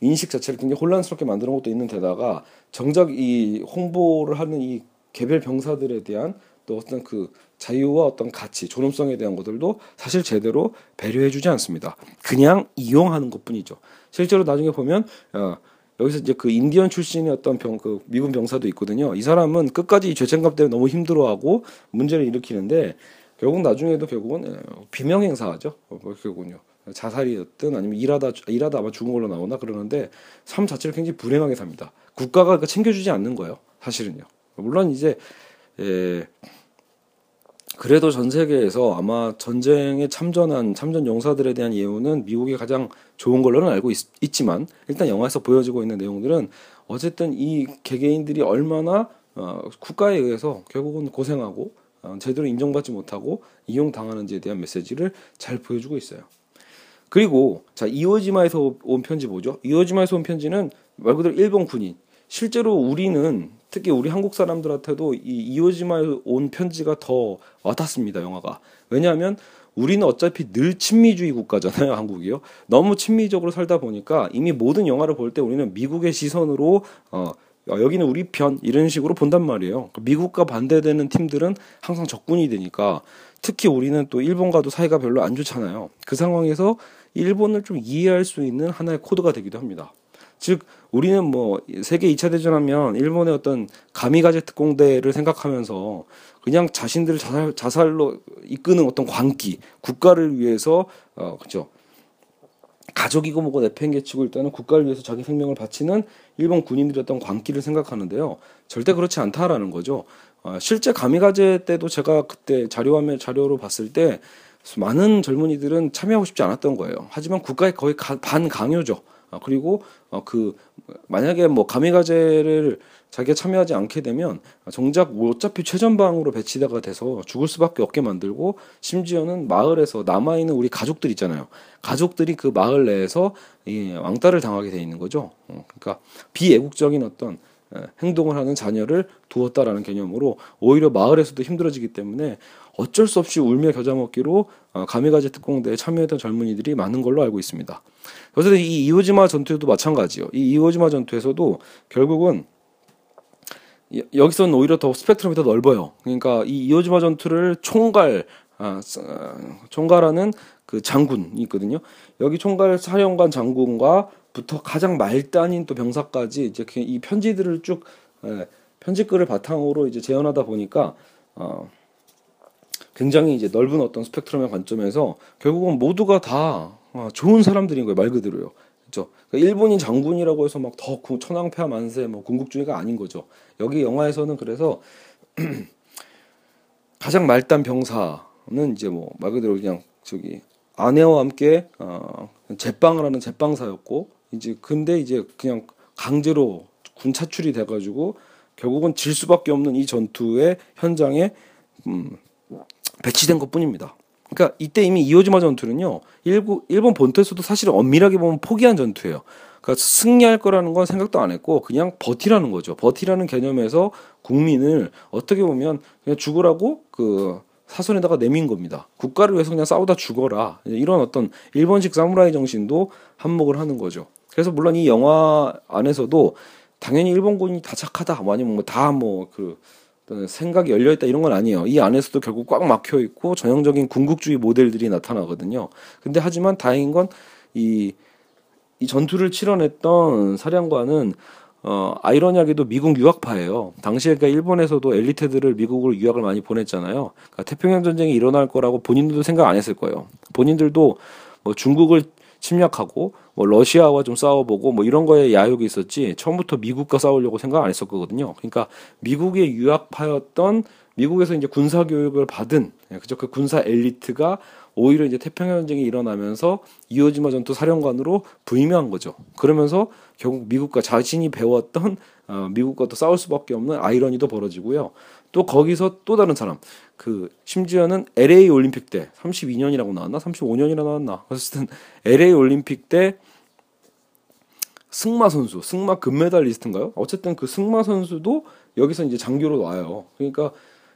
인식 자체를 굉장히 혼란스럽게 만드는 것도 있는 데다가 정작 이 홍보를 하는 이 개별 병사들에 대한 또 어떤 그 자유와 어떤 가치, 존엄성에 대한 것들도 사실 제대로 배려해주지 않습니다. 그냥 이용하는 것뿐이죠. 실제로 나중에 보면 어, 여기서 이제 그 인디언 출신의 어떤 병, 그 미군 병사도 있거든요. 이 사람은 끝까지 죄책감 때문에 너무 힘들어하고 문제를 일으키는데 결국 나중에도 결국은 예, 비명행사하죠. 어, 뭐 결국은요. 자살이었든 아니면 일하다 일하다 아마 죽은 걸로 나오나 그러는데 삶 자체를 굉장히 불행하게 삽니다. 국가가 챙겨주지 않는 거예요. 사실은요. 물론 이제 예, 그래도 전 세계에서 아마 전쟁에 참전한 참전 용사들에 대한 예우는 미국이 가장 좋은 걸로는 알고 있, 지만 일단 영화에서 보여지고 있는 내용들은 어쨌든 이 개개인들이 얼마나 어, 국가에 의해서 결국은 고생하고 어, 제대로 인정받지 못하고 이용당하는지에 대한 메시지를 잘 보여주고 있어요. 그리고 자 이오지마에서 온 편지 보죠. 이오지마에서 온 편지는 말 그대로 일본 군인. 실제로 우리는 특히 우리 한국 사람들한테도 이 이오지마에 온 편지가 더 와닿습니다. 영화가 왜냐하면 우리는 어차피 늘 친미주의 국가잖아요, 한국이요. 너무 친미적으로 살다 보니까 이미 모든 영화를 볼 때 우리는 미국의 시선으로 어 어, 여기는 우리 편 이런 식으로 본단 말이에요. 그러니까 미국과 반대되는 팀들은 항상 적군이 되니까 특히 우리는 또 일본과도 사이가 별로 안 좋잖아요. 그 상황에서 일본을 좀 이해할 수 있는 하나의 코드가 되기도 합니다. 즉 우리는 뭐 세계 2차 대전하면 일본의 어떤 가미가제 특공대를 생각하면서 그냥 자신들 자살, 자살로 이끄는 어떤 광기 국가를 위해서 어 그죠 가족이고 뭐고 내팽개치고 일단은 국가를 위해서 자기 생명을 바치는 일본 군인들이었던 광기를 생각하는데요. 절대 그렇지 않다라는 거죠. 어, 실제 가미가제 때도 제가 그때 자료화면 자료로 봤을 때 많은 젊은이들은 참여하고 싶지 않았던 거예요. 하지만 국가의 거의 반강요죠. 어, 그리고 어, 그 만약에 뭐 가미가제를 자기가 참여하지 않게 되면 정작 어차피 최전방으로 배치가 돼서 죽을 수밖에 없게 만들고 심지어는 마을에서 남아 있는 우리 가족들 있잖아요. 가족들이 그 마을 내에서 이 왕따를 당하게 돼 있는 거죠. 어, 그러니까 비애국적인 어떤 행동을 하는 자녀를 두었다라는 개념으로 오히려 마을에서도 힘들어지기 때문에 어쩔 수 없이 울며 겨자 먹기로 어, 가미가제 특공대에 참여했던 젊은이들이 많은 걸로 알고 있습니다. 그래서 이 이오지마 전투에도 마찬가지요. 이 이오지마 전투에서도 결국은 여기서는 오히려 더 스펙트럼이 더 넓어요. 그러니까 이 이오지마 전투를 총괄 아, 아, 총괄하는 그 장군이 있거든요. 여기 총괄 사령관 장군과 부터 가장 말단인 또 병사까지 이제 그이 편지들을 쭉 예, 편지글을 바탕으로 이제 재현하다 보니까 어 굉장히 이제 넓은 어떤 스펙트럼의 관점에서 결국은 모두가 다 어, 좋은 사람들인 거예요 말 그대로요. 그렇죠? 그러니까 일본인 장군이라고 해서 막 더 천황폐하 만세 뭐 군국주의가 아닌 거죠. 여기 영화에서는 그래서 가장 말단 병사는 이제 뭐 말 그대로 그냥 저기 아내와 함께 어 제빵을 하는 제빵사였고 이제 근데 이제 그냥 강제로 군 차출이 돼가지고 결국은 질 수밖에 없는 이 전투의 현장에 음, 배치된 것뿐입니다. 그러니까 이때 이미 이오지마 전투는요 일부, 일본 본토에서도 사실 엄밀하게 보면 포기한 전투예요. 그러니까 승리할 거라는 건 생각도 안 했고 그냥 버티라는 거죠. 버티라는 개념에서 국민을 어떻게 보면 그냥 죽으라고 그 사선에다가 내민 겁니다. 국가를 위해서 그냥 싸우다 죽어라. 이런 어떤 일본식 사무라이 정신도 한몫을 하는 거죠. 그래서 물론 이 영화 안에서도 당연히 일본군이 다 착하다, 뭐 아니면 뭐 다 뭐 그 생각이 열려 있다 이런 건 아니에요. 이 안에서도 결국 꽉 막혀 있고 전형적인 군국주의 모델들이 나타나거든요. 근데 하지만 다행인 건이 이 전투를 치러냈던 사령관은 어, 아이러니하게도 미국 유학파예요. 당시에 그러니까 일본에서도 엘리트들을 미국으로 유학을 많이 보냈잖아요. 그러니까 태평양 전쟁이 일어날 거라고 본인들도 생각 안 했을 거예요. 본인들도 뭐 중국을 침략하고 뭐 러시아와 좀 싸워보고 뭐 이런 거에 야욕이 있었지 처음부터 미국과 싸우려고 생각 안 했었거든요. 그러니까 미국의 유학파였던 미국에서 이제 군사 교육을 받은 예, 그죠 그 군사 엘리트가 오히려 이제 태평양 전쟁이 일어나면서 이오지마 전투 사령관으로 부임한 거죠. 그러면서 결국 미국과 자신이 배웠던 어, 미국과 또 싸울 수밖에 없는 아이러니도 벌어지고요. 또 거기서 또 다른 사람 그 심지어는 LA 올림픽 때 32년이라고 나왔나 35년이라 나왔나 어쨌든 LA 올림픽 때 승마 선수 승마 금메달리스트인가요? 어쨌든 그 승마 선수도 여기서 이제 장교로 와요. 그러니까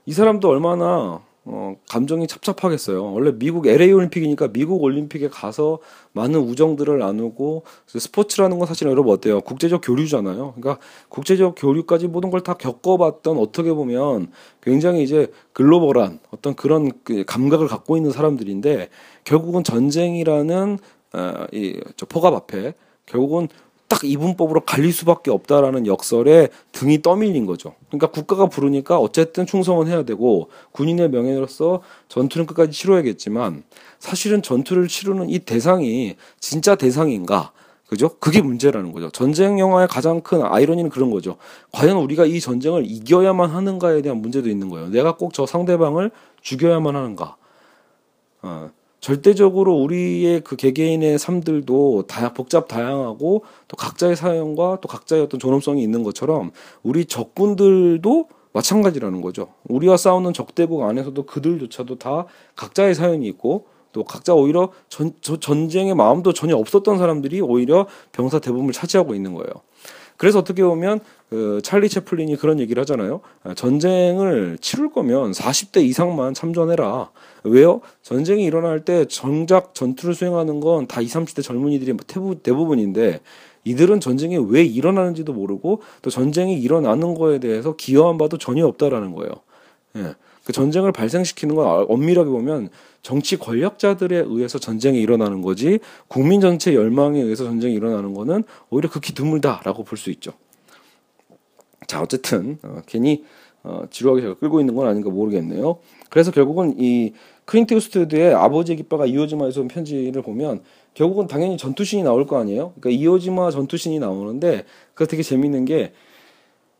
이 사람도 얼마나 어, 감정이 찹찹하겠어요. 원래 미국 LA 올림픽이니까 미국 올림픽에 가서 많은 우정들을 나누고 스포츠라는 건 사실 여러분 어때요? 국제적 교류잖아요. 그러니까 국제적 교류까지 모든 걸 다 겪어봤던 어떻게 보면 굉장히 이제 글로벌한 어떤 그런 그 감각을 갖고 있는 사람들인데 결국은 전쟁이라는 어, 이 저 포갑 앞에 결국은 딱 이분법으로 갈릴 수밖에 없다라는 역설에 등이 떠밀린 거죠. 그러니까 국가가 부르니까 어쨌든 충성은 해야 되고 군인의 명예로서 전투는 끝까지 치러야겠지만 사실은 전투를 치르는 이 대상이 진짜 대상인가? 그죠? 그게 문제라는 거죠. 전쟁 영화의 가장 큰 아이러니는 그런 거죠. 과연 우리가 이 전쟁을 이겨야만 하는가에 대한 문제도 있는 거예요. 내가 꼭 저 상대방을 죽여야만 하는가? 어, 절대적으로 우리의 그 개개인의 삶들도 다 복잡 다양하고 또 각자의 사연과 또 각자의 어떤 존엄성이 있는 것처럼 우리 적군들도 마찬가지라는 거죠. 우리와 싸우는 적대국 안에서도 그들조차도 다 각자의 사연이 있고 또 각자 오히려 전, 전쟁의 마음도 전혀 없었던 사람들이 오히려 병사 대부분을 차지하고 있는 거예요. 그래서 어떻게 보면 그 찰리 채플린이 그런 얘기를 하잖아요. 아, 전쟁을 치를 거면 40대 이상만 참전해라. 왜요? 전쟁이 일어날 때 정작 전투를 수행하는 건 다 20, 30대 젊은이들이 대부분인데 이들은 전쟁이 왜 일어나는지도 모르고 또 전쟁이 일어나는 거에 대해서 기여한 바도 전혀 없다라는 거예요. 예. 그 전쟁을 발생시키는 건 엄밀하게 보면 정치 권력자들에 의해서 전쟁이 일어나는 거지 국민 전체 열망에 의해서 전쟁이 일어나는 거는 오히려 극히 드물다라고 볼 수 있죠. 자 어쨌든 어, 괜히 어, 지루하게 제가 끌고 있는 건 아닌가 모르겠네요. 그래서 결국은 이 크린트 우스트드의 아버지의 깃발과 이오지마에서 온 편지를 보면 결국은 당연히 전투신이 나올 거 아니에요. 그러니까 이오지마 전투신이 나오는데 그 되게 재밌는 게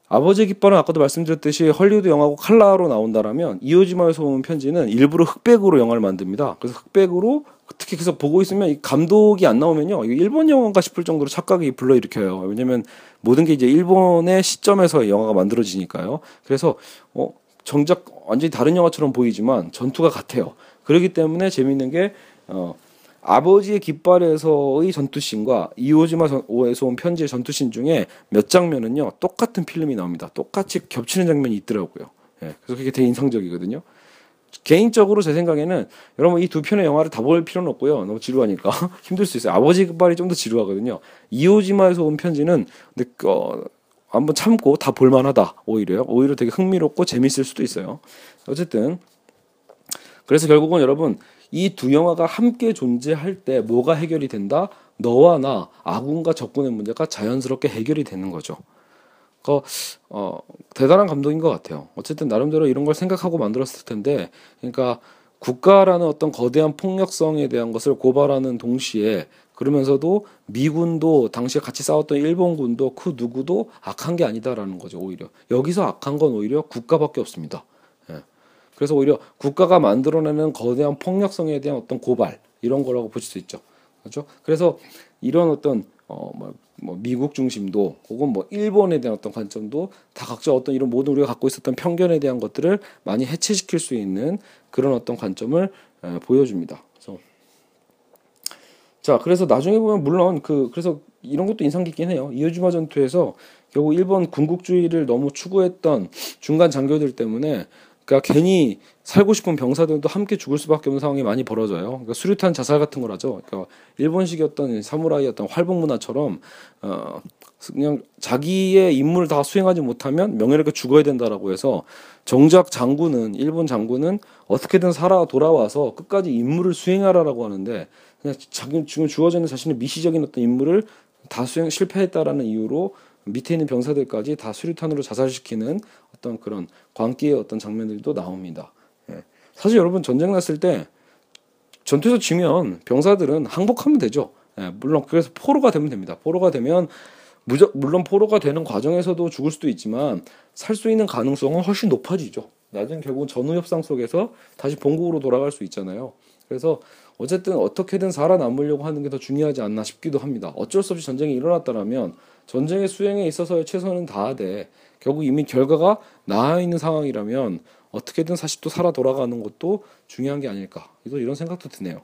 아버지의 깃발은 아까도 말씀드렸듯이 헐리우드 영화고 칼라로 나온다라면 이오지마에서 온 편지는 일부러 흑백으로 영화를 만듭니다. 그래서 흑백으로 특히 계속 보고 있으면 이 감독이 안 나오면요 이거 일본 영화인가 싶을 정도로 착각이 불러일으켜요. 왜냐면 모든 게 이제 일본의 시점에서 영화가 만들어지니까요. 그래서 어 정작 완전히 다른 영화처럼 보이지만 전투가 같아요. 그렇기 때문에 재밌는 게 어. 아버지의 깃발에서의 전투씬과 이오지마에서 온 편지의 전투씬 중에 몇 장면은요 똑같은 필름이 나옵니다. 똑같이 겹치는 장면이 있더라고요. 예, 그래서 그게 되게 인상적이거든요. 개인적으로 제 생각에는 여러분 이 두 편의 영화를 다 볼 필요는 없고요. 너무 지루하니까 힘들 수 있어요. 아버지 깃발이 좀 더 지루하거든요. 이오지마에서 온 편지는 근데 어, 한번 참고 다 볼만하다 오히려 오히려 되게 흥미롭고 재밌을 수도 있어요. 어쨌든 그래서 결국은 여러분 이 두 영화가 함께 존재할 때 뭐가 해결이 된다? 너와 나 아군과 적군의 문제가 자연스럽게 해결이 되는 거죠. 그 어, 대단한 감독인 것 같아요. 어쨌든 나름대로 이런 걸 생각하고 만들었을 텐데, 그러니까 국가라는 어떤 거대한 폭력성에 대한 것을 고발하는 동시에 그러면서도 미군도 당시에 같이 싸웠던 일본군도 그 누구도 악한 게 아니다라는 거죠 오히려 여기서 악한 건 오히려 국가밖에 없습니다. 예. 그래서 오히려 국가가 만들어내는 거대한 폭력성에 대한 어떤 고발 이런 거라고 볼 수 있죠. 그렇죠? 그래서 이런 어떤 어뭐 뭐 미국 중심도 혹은 뭐 일본에 대한 어떤 관점도 다 각자 어떤 이런 모든 우리가 갖고 있었던 편견에 대한 것들을 많이 해체시킬 수 있는 그런 어떤 관점을 에, 보여줍니다. 그래서 자 그래서 나중에 보면 물론 그 그래서 이런 것도 인상 깊긴 해요. 이오지마 전투에서 결국 일본 군국주의를 너무 추구했던 중간 장교들 때문에 그러니까 괜히 살고 싶은 병사들도 함께 죽을 수밖에 없는 상황이 많이 벌어져요. 그러니까 수류탄 자살 같은 걸 하죠. 그러니까 일본식이었던 사무라이 어떤 활복 문화처럼 어 그냥 자기의 임무를 다 수행하지 못하면 명예롭게 죽어야 된다라고 해서 정작 장군은 일본 장군은 어떻게든 살아 돌아와서 끝까지 임무를 수행하라라고 하는데 그냥 자기 지금 주어져 있는 자신의 미시적인 어떤 임무를 다 수행 실패했다라는 이유로 밑에 있는 병사들까지 다 수류탄으로 자살시키는 어떤 그런 광기의 어떤 장면들도 나옵니다. 예. 사실 여러분 전쟁 났을 때 전투에서 지면 병사들은 항복하면 되죠. 예. 물론 그래서 포로가 되면 됩니다. 포로가 되면 무적, 물론 포로가 되는 과정에서도 죽을 수도 있지만 살 수 있는 가능성은 훨씬 높아지죠. 나중에 결국 전후 협상 속에서 다시 본국으로 돌아갈 수 있잖아요. 그래서 어쨌든 어떻게든 살아남으려고 하는 게 더 중요하지 않나 싶기도 합니다. 어쩔 수 없이 전쟁이 일어났다면 전쟁의 수행에 있어서의 최선은 다하되 결국 이미 결과가 나아 있는 상황이라면 어떻게든 사실 또 살아 돌아가는 것도 중요한 게 아닐까. 이런 생각도 드네요.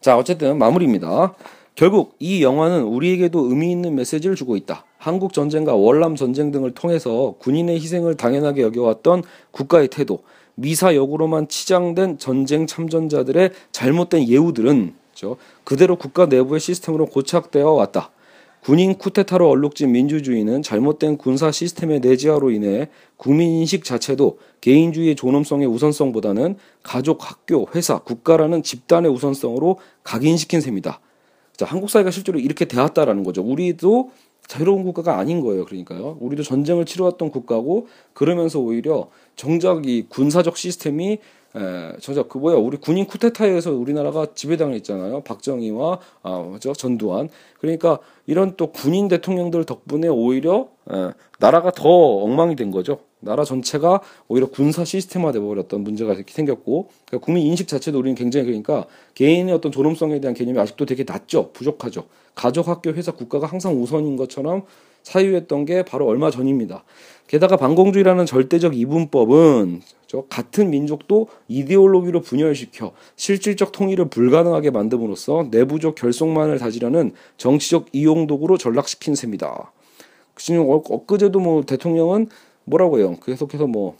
자, 어쨌든 마무리입니다. 결국 이 영화는 우리에게도 의미 있는 메시지를 주고 있다. 한국 전쟁과 월남 전쟁 등을 통해서 군인의 희생을 당연하게 여겨왔던 국가의 태도, 미사 역으로만 치장된 전쟁 참전자들의 잘못된 예우들은 그대로 국가 내부의 시스템으로 고착되어 왔다. 군인 쿠데타로 얼룩진 민주주의는 잘못된 군사 시스템의 내재화로 인해 국민 인식 자체도 개인주의의 존엄성의 우선성보다는 가족, 학교, 회사, 국가라는 집단의 우선성으로 각인시킨 셈이다. 자, 한국 사회가 실제로 이렇게 되었다라는 거죠. 우리도 자유로운 국가가 아닌 거예요. 그러니까요. 우리도 전쟁을 치러왔던 국가고 그러면서 오히려 정작 이 군사적 시스템이 에, 정작 그 뭐야 우리 군인 쿠데타에서 우리나라가 지배당했잖아요. 박정희와 아 맞죠 전두환. 그러니까 이런 또 군인 대통령들 덕분에 오히려 에, 나라가 더 엉망이 된 거죠. 나라 전체가 오히려 군사 시스템화 돼 버렸던 문제가 생겼고 그러니까 국민 인식 자체도 우리는 굉장히 그러니까 개인의 어떤 존엄성에 대한 개념이 아직도 되게 낮죠. 부족하죠. 가족, 학교, 회사, 국가가 항상 우선인 것처럼 사유했던 게 바로 얼마 전입니다. 게다가 반공주의라는 절대적 이분법은 같은 민족도 이데올로기로 분열시켜 실질적 통일을 불가능하게 만듦으로써 내부적 결속만을 다지려는 정치적 이용도구로 전락시킨 셈이다. 지금 엊그제도 뭐 대통령은 뭐라고 해요? 계속해서 뭐,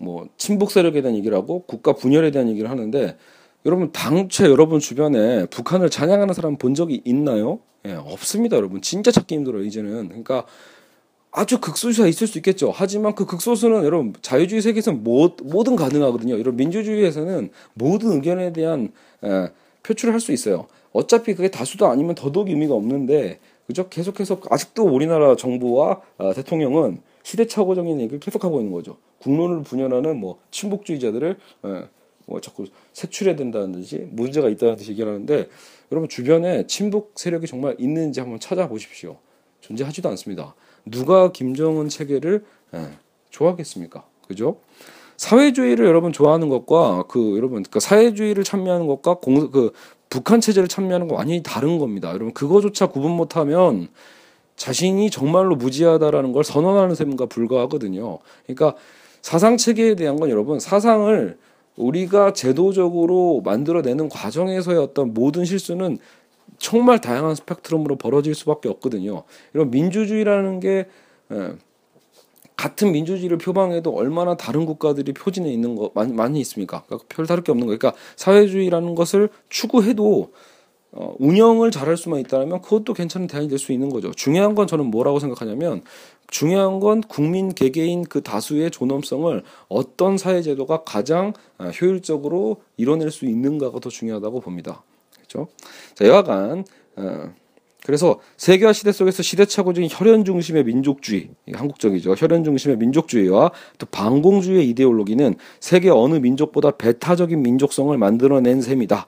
뭐, 친북 세력에 대한 얘기를 하고 국가 분열에 대한 얘기를 하는데 여러분 당최 여러분 주변에 북한을 찬양하는 사람 본 적이 있나요? 예, 없습니다, 여러분. 진짜 찾기 힘들어요, 이제는. 그러니까 아주 극소수가 있을 수 있겠죠. 하지만 그 극소수는 여러분 자유주의 세계에서는 뭐, 뭐든 가능하거든요. 여러분 민주주의에서는 모든 의견에 대한 에, 표출을 할 수 있어요. 어차피 그게 다수도 아니면 더더욱 의미가 없는데 그죠? 계속해서 아직도 우리나라 정부와 어, 대통령은 시대착오적인 얘기를 계속하고 있는 거죠. 국론을 분열하는 뭐 친북주의자들을 에, 뭐 자꾸 색출해야 듯이 문제가 있다는 듯이 얘기하는데 여러분 주변에 친북 세력이 정말 있는지 한번 찾아보십시오. 존재하지도 않습니다. 누가 김정은 체계를 예, 좋아하겠습니까? 그죠? 사회주의를 여러분 좋아하는 것과 그 여러분 그 사회주의를 참여하는 것과 공 그 북한 체제를 참여하는 거 완전히 다른 겁니다. 여러분 그거조차 구분 못하면 자신이 정말로 무지하다라는 걸 선언하는 셈과 불과하거든요. 그러니까 사상 체계에 대한 건 여러분 사상을 우리가 제도적으로 만들어내는 과정에서의 어떤 모든 실수는 정말 다양한 스펙트럼으로 벌어질 수밖에 없거든요. 이런 민주주의라는 게 예, 같은 민주주의를 표방해도 얼마나 다른 국가들이 표진해 있는 거 많이, 많이 있습니까? 그러니까 별 다를 게 없는 거예요. 그러니까 사회주의라는 것을 추구해도 어, 운영을 잘할 수만 있다면 그것도 괜찮은 대안이 될 수 있는 거죠. 중요한 건 저는 뭐라고 생각하냐면 중요한 건 국민 개개인 그 다수의 존엄성을 어떤 사회제도가 가장 아, 효율적으로 이뤄낼 수 있는가가 더 중요하다고 봅니다. 그렇죠? 자, 여하간 어, 그래서 세계화 시대 속에서 시대착오적인 혈연 중심의 민족주의, 한국적이죠. 혈연 중심의 민족주의와 또 반공주의의 이데올로기는 세계 어느 민족보다 배타적인 민족성을 만들어낸 셈이다.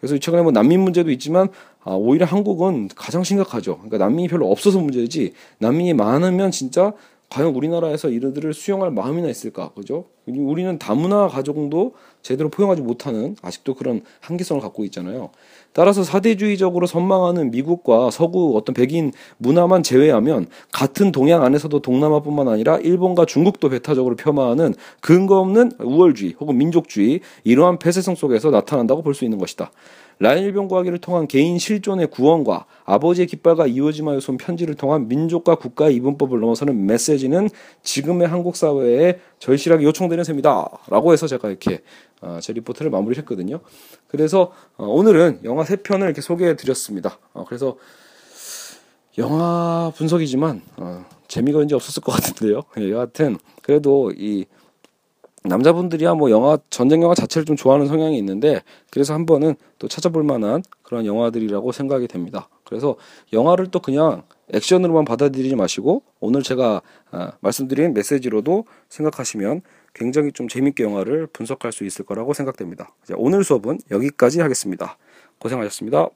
그래서 최근에 뭐 난민 문제도 있지만 아, 오히려 한국은 가장 심각하죠. 그러니까 난민이 별로 없어서 문제지 난민이 많으면 진짜 과연 우리나라에서 이들을 수용할 마음이나 있을까, 그죠? 우리는 다문화 가족도 제대로 포용하지 못하는 아직도 그런 한계성을 갖고 있잖아요. 따라서 사대주의적으로 선망하는 미국과 서구 어떤 백인 문화만 제외하면 같은 동양 안에서도 동남아뿐만 아니라 일본과 중국도 배타적으로 폄하하는 근거 없는 우월주의 혹은 민족주의 이러한 폐쇄성 속에서 나타난다고 볼 수 있는 것이다. 라인일병 구하기를 통한 개인 실존의 구원과 아버지의 깃발과 이어지마여 쏜 편지를 통한 민족과 국가의 이분법을 넘어서는 메시지는 지금의 한국 사회에 절실하게 요청되는 셈이다. 라고 해서 제가 이렇게 어, 제 리포트를 마무리했거든요. 그래서 어, 오늘은 영화 세 편을 이렇게 소개해 드렸습니다. 어, 그래서 영화 분석이지만 어, 재미가 왠지 없었을 것 같은데요. 예, 여하튼 그래도 이 남자분들이야 뭐 영화 전쟁 영화 자체를 좀 좋아하는 성향이 있는데 그래서 한 번은 또 찾아볼 만한 그런 영화들이라고 생각이 됩니다. 그래서 영화를 또 그냥 액션으로만 받아들이지 마시고 오늘 제가 아, 말씀드린 메시지로도 생각하시면 굉장히 좀 재밌게 영화를 분석할 수 있을 거라고 생각됩니다. 오늘 수업은 여기까지 하겠습니다. 고생하셨습니다.